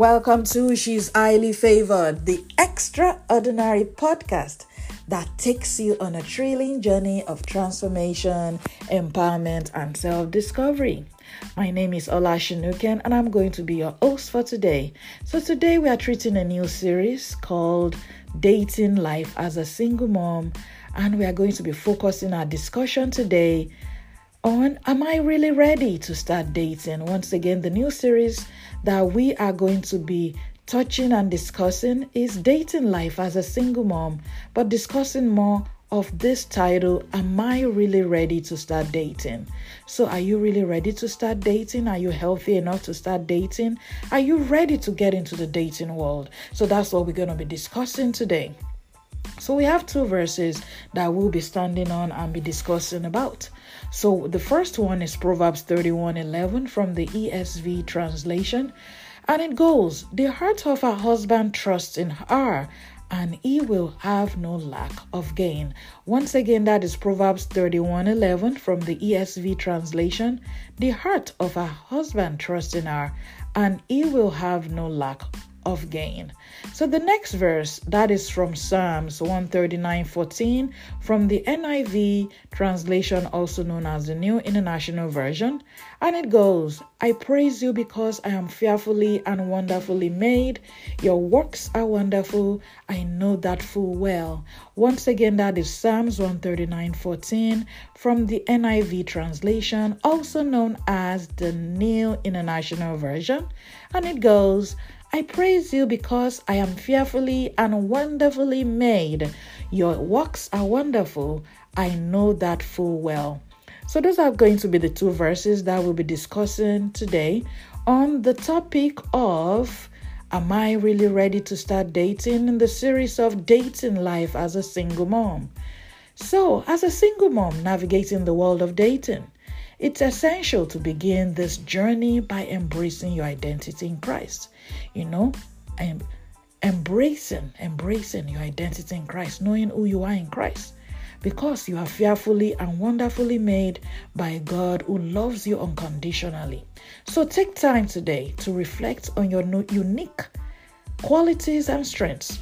Welcome to She's Highly Favored, the extraordinary podcast that takes you on a thrilling journey of transformation, empowerment, and self discovery. My name is Ola Shinuken, and I'm going to be your host for today. So, today we are treating a new series called Dating Life as a Single Mom, and we are going to be focusing our discussion today on Am I really ready to start dating? Once again, the new series that we are going to be touching and discussing is dating life as a single mom, but discussing more of this title Am I really ready to start dating? So, are you really ready to start dating? Are you healthy enough to start dating? Are you ready to get into the dating world? So, that's what we're going to be discussing today. So, we have two verses that we'll be standing on and be discussing about. So the first one is Proverbs 31:11 from the ESV translation, and it goes, "The heart of a husband trusts in her, and he will have no lack of gain." Once again, that is Proverbs 31:11 from the ESV translation, "The heart of a husband trusts in her, and he will have no lack of gain. So the next verse that is from Psalms 139:14 from the NIV translation also known as the New International Version and it goes I praise you because I am fearfully and wonderfully made your works are wonderful I know that full well. Once again that is Psalms 139:14 from the NIV translation also known as the New International Version and it goes I praise you because I am fearfully and wonderfully made. Your works are wonderful. I know that full well. So, those are going to be the two verses that we'll be discussing today on the topic of Am I really ready to start dating in the series of dating life as a single mom? So, as a single mom navigating the world of dating, it's essential to begin this journey by embracing your identity in Christ. You know, and embracing, embracing your identity in Christ, knowing who you are in Christ. Because you are fearfully and wonderfully made by God who loves you unconditionally. So take time today to reflect on your unique qualities and strengths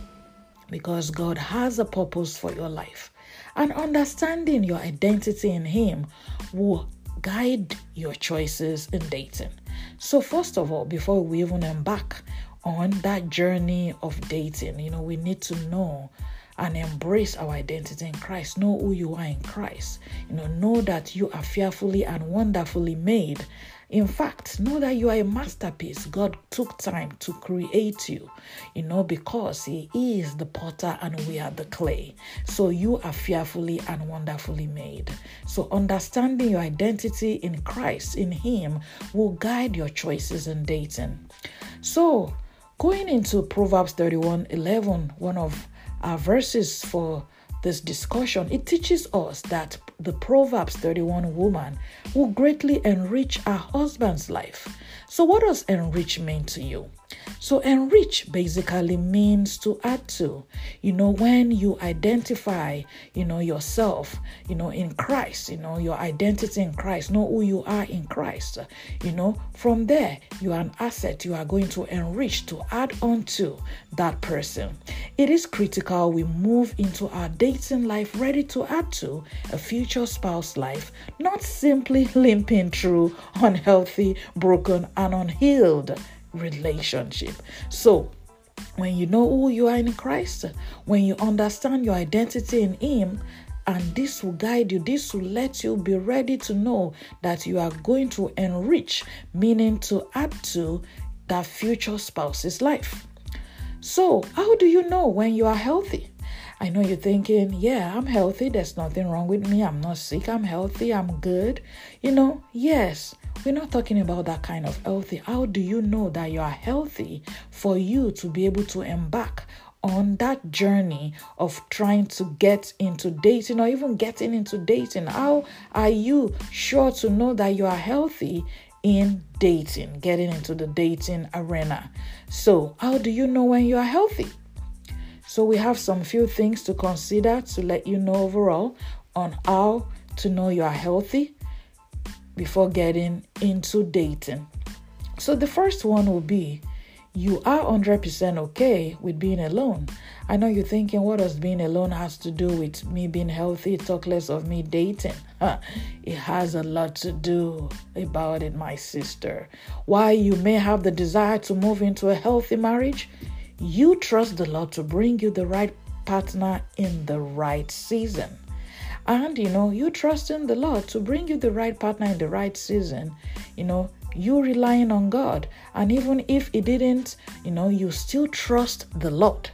because God has a purpose for your life. And understanding your identity in Him will guide your choices in dating. So, first of all, before we even embark on that journey of dating, you know, we need to know and embrace our identity in Christ. Know who you are in Christ. You know, know that you are fearfully and wonderfully made in fact, know that you are a masterpiece. God took time to create you, you know, because He is the potter and we are the clay. So you are fearfully and wonderfully made. So understanding your identity in Christ, in Him, will guide your choices in dating. So, going into Proverbs 31 11, one of our verses for this discussion, it teaches us that the Proverbs 31 woman will greatly enrich her husband's life. So, what does enrich mean to you? So, enrich basically means to add to. You know, when you identify, you know, yourself, you know, in Christ, you know, your identity in Christ, know who you are in Christ, you know, from there, you are an asset you are going to enrich to add on to that person. It is critical we move into our dating life ready to add to a future spouse life, not simply limping through unhealthy, broken, and unhealed relationship. So, when you know who you are in Christ, when you understand your identity in Him, and this will guide you, this will let you be ready to know that you are going to enrich, meaning to add to that future spouse's life. So, how do you know when you are healthy? I know you're thinking, yeah, I'm healthy. There's nothing wrong with me. I'm not sick. I'm healthy. I'm good. You know, yes, we're not talking about that kind of healthy. How do you know that you are healthy for you to be able to embark on that journey of trying to get into dating or even getting into dating? How are you sure to know that you are healthy in dating, getting into the dating arena? So, how do you know when you are healthy? So, we have some few things to consider to let you know overall on how to know you are healthy before getting into dating. So, the first one will be you are 100% okay with being alone. I know you're thinking, what does being alone has to do with me being healthy? Talk less of me dating. it has a lot to do about it, my sister. Why you may have the desire to move into a healthy marriage, you trust the Lord to bring you the right partner in the right season. And you know, you trust in the Lord to bring you the right partner in the right season. You know, you relying on God. And even if it didn't, you know, you still trust the Lord.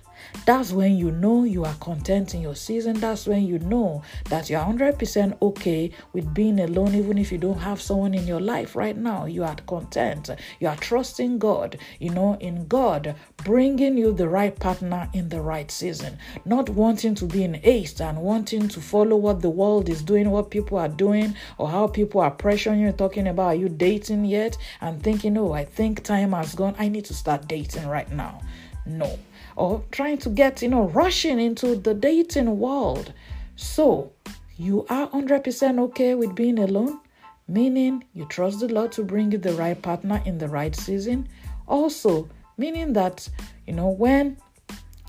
That's when you know you are content in your season. That's when you know that you're 100% okay with being alone, even if you don't have someone in your life right now. You are content. You are trusting God, you know, in God bringing you the right partner in the right season. Not wanting to be in haste and wanting to follow what the world is doing, what people are doing, or how people are pressuring you, talking about are you dating yet, and thinking, oh, I think time has gone. I need to start dating right now. No or trying to get, you know, rushing into the dating world. So, you are 100% okay with being alone, meaning you trust the Lord to bring you the right partner in the right season. Also, meaning that, you know, when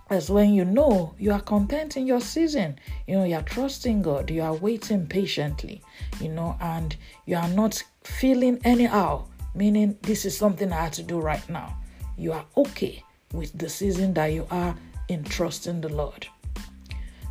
as when you know you are content in your season, you know, you are trusting God, you are waiting patiently, you know, and you are not feeling anyhow, meaning this is something I have to do right now. You are okay with the season that you are in trusting the Lord.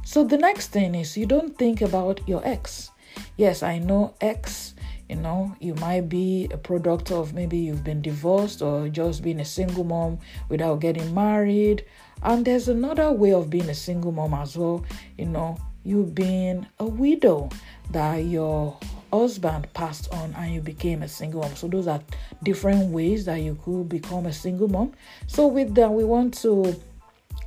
So the next thing is you don't think about your ex. Yes, I know ex, you know, you might be a product of maybe you've been divorced or just being a single mom without getting married. And there's another way of being a single mom as well, you know, you being a widow that your husband passed on and you became a single mom. So those are different ways that you could become a single mom. So with that, we want to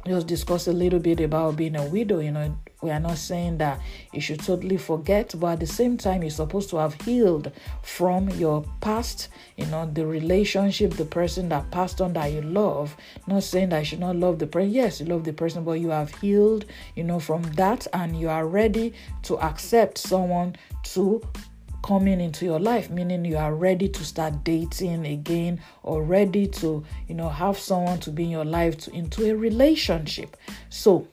just discuss a little bit about being a widow. You know, we are not saying that you should totally forget, but at the same time, you're supposed to have healed from your past, you know, the relationship, the person that passed on that you love. Not saying that you should not love the person. Yes, you love the person, but you have healed, you know, from that and you are ready to accept someone to coming into your life meaning you are ready to start dating again or ready to you know have someone to be in your life to into a relationship. So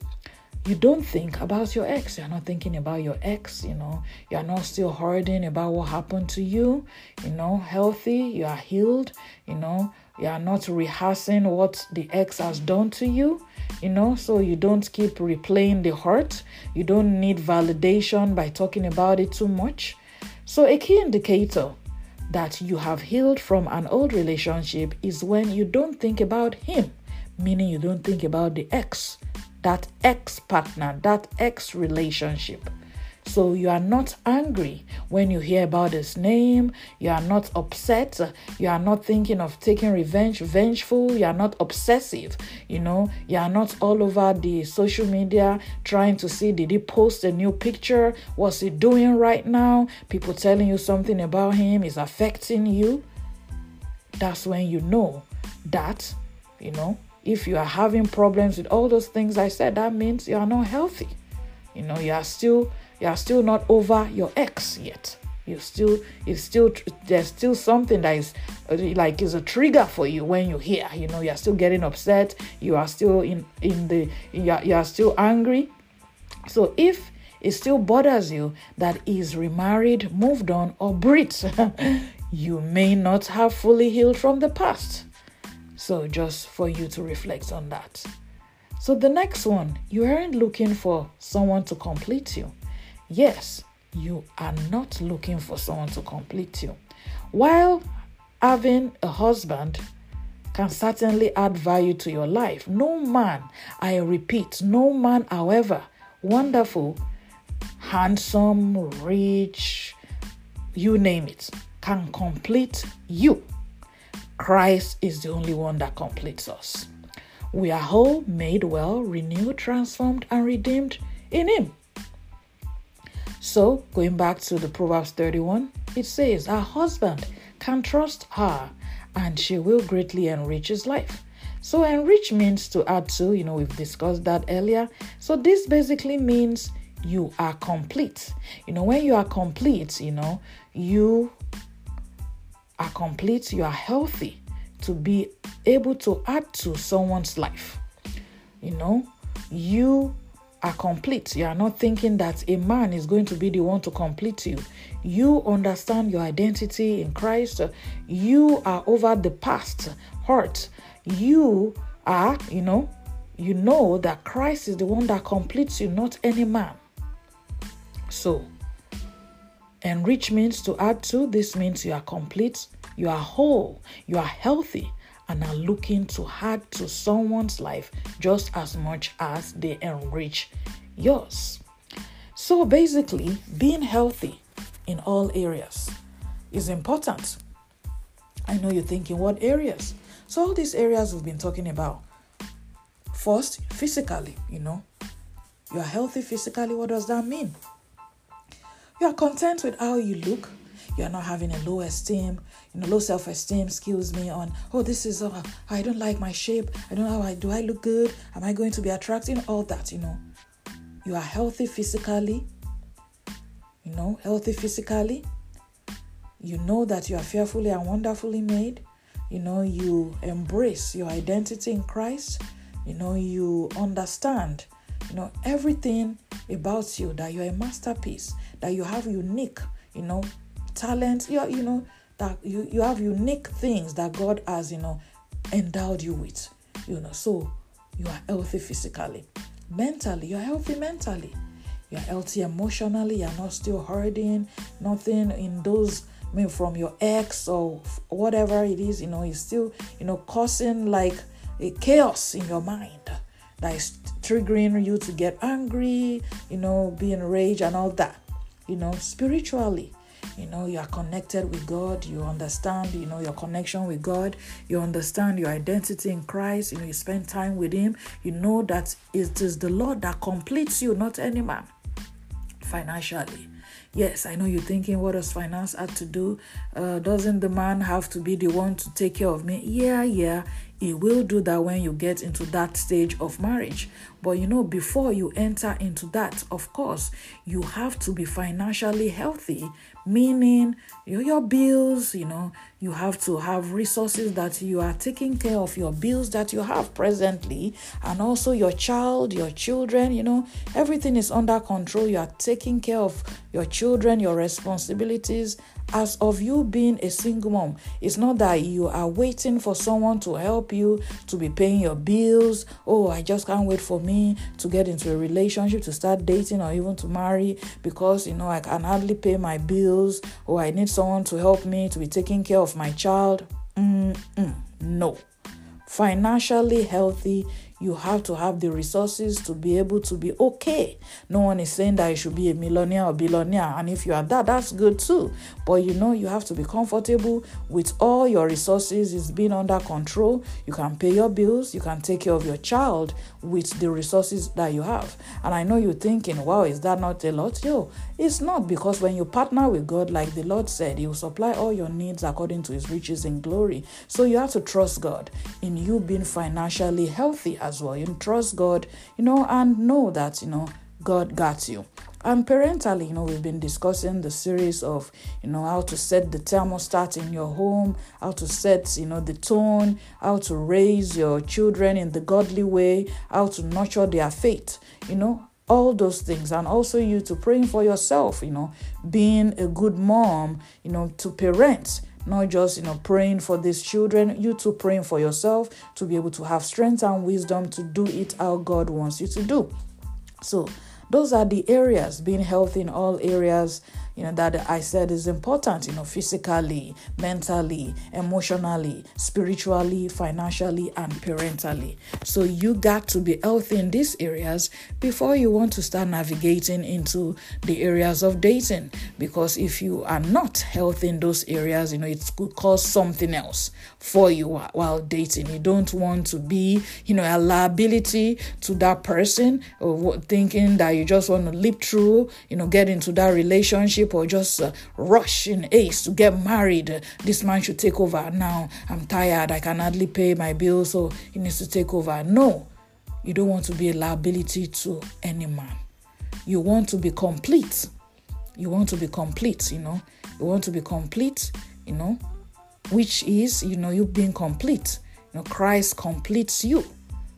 you don't think about your ex. You're not thinking about your ex you know. You're not still hurting about what happened to you you know healthy you are healed you know. You are not rehearsing what the ex has done to you you know. So you don't keep replaying the hurt. You don't need validation by talking about it too much so, a key indicator that you have healed from an old relationship is when you don't think about him, meaning you don't think about the ex, that ex partner, that ex relationship. So you are not angry when you hear about his name. You are not upset. You are not thinking of taking revenge, vengeful. You are not obsessive. You know, you are not all over the social media trying to see did he post a new picture? What's he doing right now? People telling you something about him is affecting you. That's when you know that, you know, if you are having problems with all those things I said, that means you are not healthy. You know, you are still you are still not over your ex yet. You still it's still there's still something that is like is a trigger for you when you hear you know you're still getting upset. You are still in in the you are, you are still angry. So if it still bothers you that he's remarried moved on or breeds you may not have fully healed from the past. So just for you to reflect on that. So the next one you aren't looking for someone to complete you Yes, you are not looking for someone to complete you. While having a husband can certainly add value to your life, no man, I repeat, no man, however wonderful, handsome, rich, you name it, can complete you. Christ is the only one that completes us. We are whole, made well, renewed, transformed, and redeemed in Him. So, going back to the Proverbs 31, it says, Her husband can trust her and she will greatly enrich his life. So, enrich means to add to, you know, we've discussed that earlier. So, this basically means you are complete. You know, when you are complete, you know, you are complete, you are healthy to be able to add to someone's life. You know, you are complete. You are not thinking that a man is going to be the one to complete you. You understand your identity in Christ. You are over the past hurt. You are, you know, you know that Christ is the one that completes you, not any man. So, enrich means to add to. This means you are complete, you are whole, you are healthy, and are looking to add to someone's life just as much as they enrich yours. So basically, being healthy in all areas is important. I know you're thinking, what areas? So, all these areas we've been talking about. First, physically, you know, you are healthy physically. What does that mean? You are content with how you look, you're not having a low esteem, you know, low self-esteem, excuse me, on oh this is uh, I don't like my shape, I don't know how I do I look good, am I going to be attracting all that, you know. You are healthy physically, you know, healthy physically. You know that you are fearfully and wonderfully made. You know, you embrace your identity in Christ. You know, you understand, you know, everything about you that you're a masterpiece, that you have unique, you know, talent, you you know, that you, you have unique things that God has, you know, endowed you with. You know, so you are healthy physically. Mentally, you're healthy mentally. You're healthy emotionally, you're not still hurting, nothing in those I mean from your ex or whatever it is, you know, is still, you know, causing like a chaos in your mind that is triggering you to get angry, you know, be enraged and all that. You know, spiritually, you know you are connected with god you understand you know your connection with god you understand your identity in christ you know you spend time with him you know that it is the lord that completes you not any man financially. Yes i know you're thinking what does finance have to do? Uh, doesn't the man have to be the one to take care of me? Yeah yeah he will do that when you get into that stage of marriage. But you know, before you enter into that, of course, you have to be financially healthy, meaning your, your bills, you know, you have to have resources that you are taking care of your bills that you have presently, and also your child, your children, you know, everything is under control. You are taking care of your children, your responsibilities, as of you being a single mom, it's not that you are waiting for someone to help you to be paying your bills. Oh, I just can't wait for me to get into a relationship, to start dating, or even to marry because you know I can hardly pay my bills, or I need someone to help me to be taking care of my child. Mm-mm, no. Financially healthy you have to have the resources to be able to be okay. No one is saying that you should be a millionaire or billionaire, and if you are that, that's good too. But you know, you have to be comfortable with all your resources is being under control. You can pay your bills, you can take care of your child with the resources that you have. And I know you're thinking, wow, is that not a lot? Yo, it's not because when you partner with God, like the Lord said, He will supply all your needs according to His riches in glory. So you have to trust God in you being financially healthy as well. You trust God, you know, and know that, you know, God got you. And parentally, you know, we've been discussing the series of, you know, how to set the thermostat in your home, how to set, you know, the tone, how to raise your children in the godly way, how to nurture their faith, you know, all those things. And also you to praying for yourself you know being a good mom you know to parents not just you know praying for these children. You too praying for yourself to be able to have strength and wisdom to do it how god wants you to do. So those are the areas being healthy in all areas you know that i said is important you know physically mentally emotionally spiritually financially and parentally. So you got to be healthy in these areas before you want to start navigating into the areas of dating. Because if you are not healthy in those areas you know it could cause something else for you while dating. You don't want to be you know a liability to that person or thinking that you just want to leap through you know get into that relationship relationship or just uh, rush in haste to get married. This man should take over now. I'm tired. I can hardly pay my bills, so he needs to take over. No, you don't want to be a liability to any man. You want to be complete. You want to be complete, you know. You want to be complete, you know. which is, you know, you being complete. You know, Christ completes you.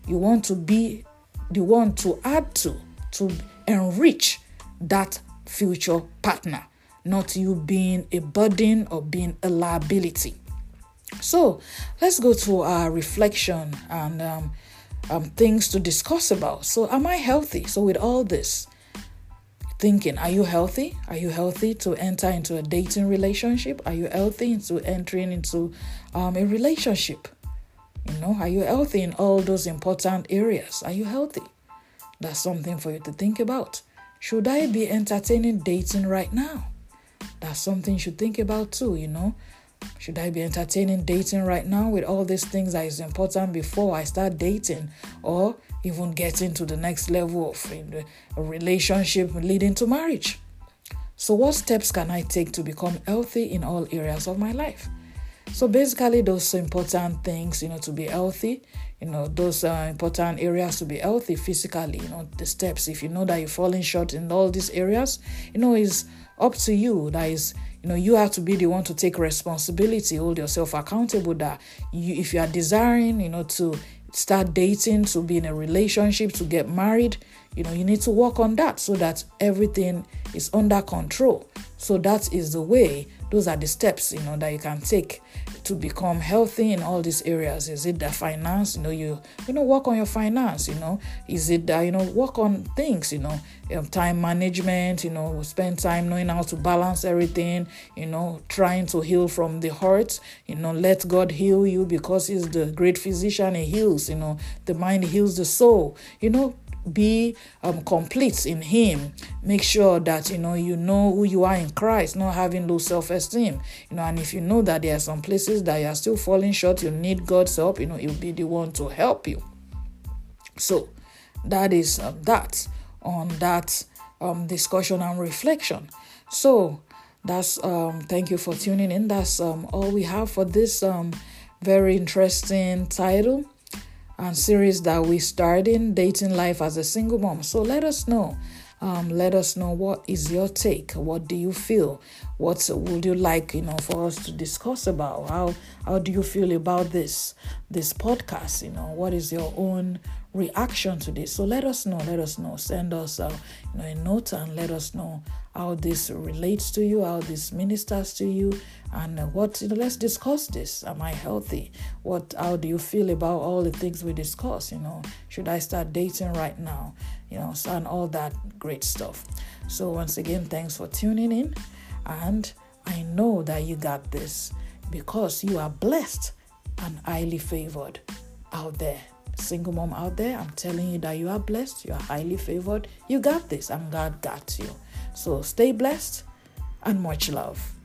You want to be the one to add to, to enrich that future partner, not you being a burden or being a liability. So let's go to our reflection and um, um, things to discuss about. So, am I healthy? So, with all this, thinking, are you healthy? Are you healthy to enter into a dating relationship? Are you healthy into entering into um, a relationship? You know, are you healthy in all those important areas? Are you healthy? That's something for you to think about. Should I be entertaining dating right now? That's something you should think about too, you know. Should I be entertaining dating right now with all these things that is important before I start dating or even getting to the next level of eh, a relationship leading to marriage? So, what steps can I take to become healthy in all areas of my life? So, basically, those important things, you know, to be healthy, you know, those uh, important areas to be healthy physically, you know, the steps. If you know that you're falling short in all these areas, you know, is up to you. That is you know you have to be the one to take responsibility hold yourself accountable that you if you are desiring you know to start dating to be in a relationship to get married you know you need to work on that so that everything is under control so that is the way those are the steps you know that you can take to become healthy in all these areas. Is it the finance? You know you you know work on your finance you know. Is it that you know work on things you know. Um, time management you know spend time knowing how to balance everything you know trying to heal from the hurt you know. Let god heal you because he's the great physician. He heals you know. The mind heals the soul you know be um, complete in him. Make sure that you know you know who you are in christ not having low self-esteem. You know and if you know that there are some places that you are still falling short you need god's help you know he'll be the one to help you. So that is uh, that on that um, discussion and reflection. So that's um thank you for tuning in. That's um all we have for this um very interesting title and series that we started in dating life as a single mom. So let us know. Um, let us know what is your take. What do you feel? What would you like, you know, for us to discuss about? How how do you feel about this this podcast? You know, what is your own reaction to this? So let us know. Let us know. Send us, uh, you know, a note and let us know how this relates to you, how this ministers to you, and what you know. Let's discuss this. Am I healthy? What? How do you feel about all the things we discuss? You know, should I start dating right now? You know, and all that great stuff. So once again, thanks for tuning in, and I know that you got this because you are blessed and highly favored out there single mom out there, I'm telling you that you are blessed, you are highly favored, you got this, and God got you. So stay blessed and much love.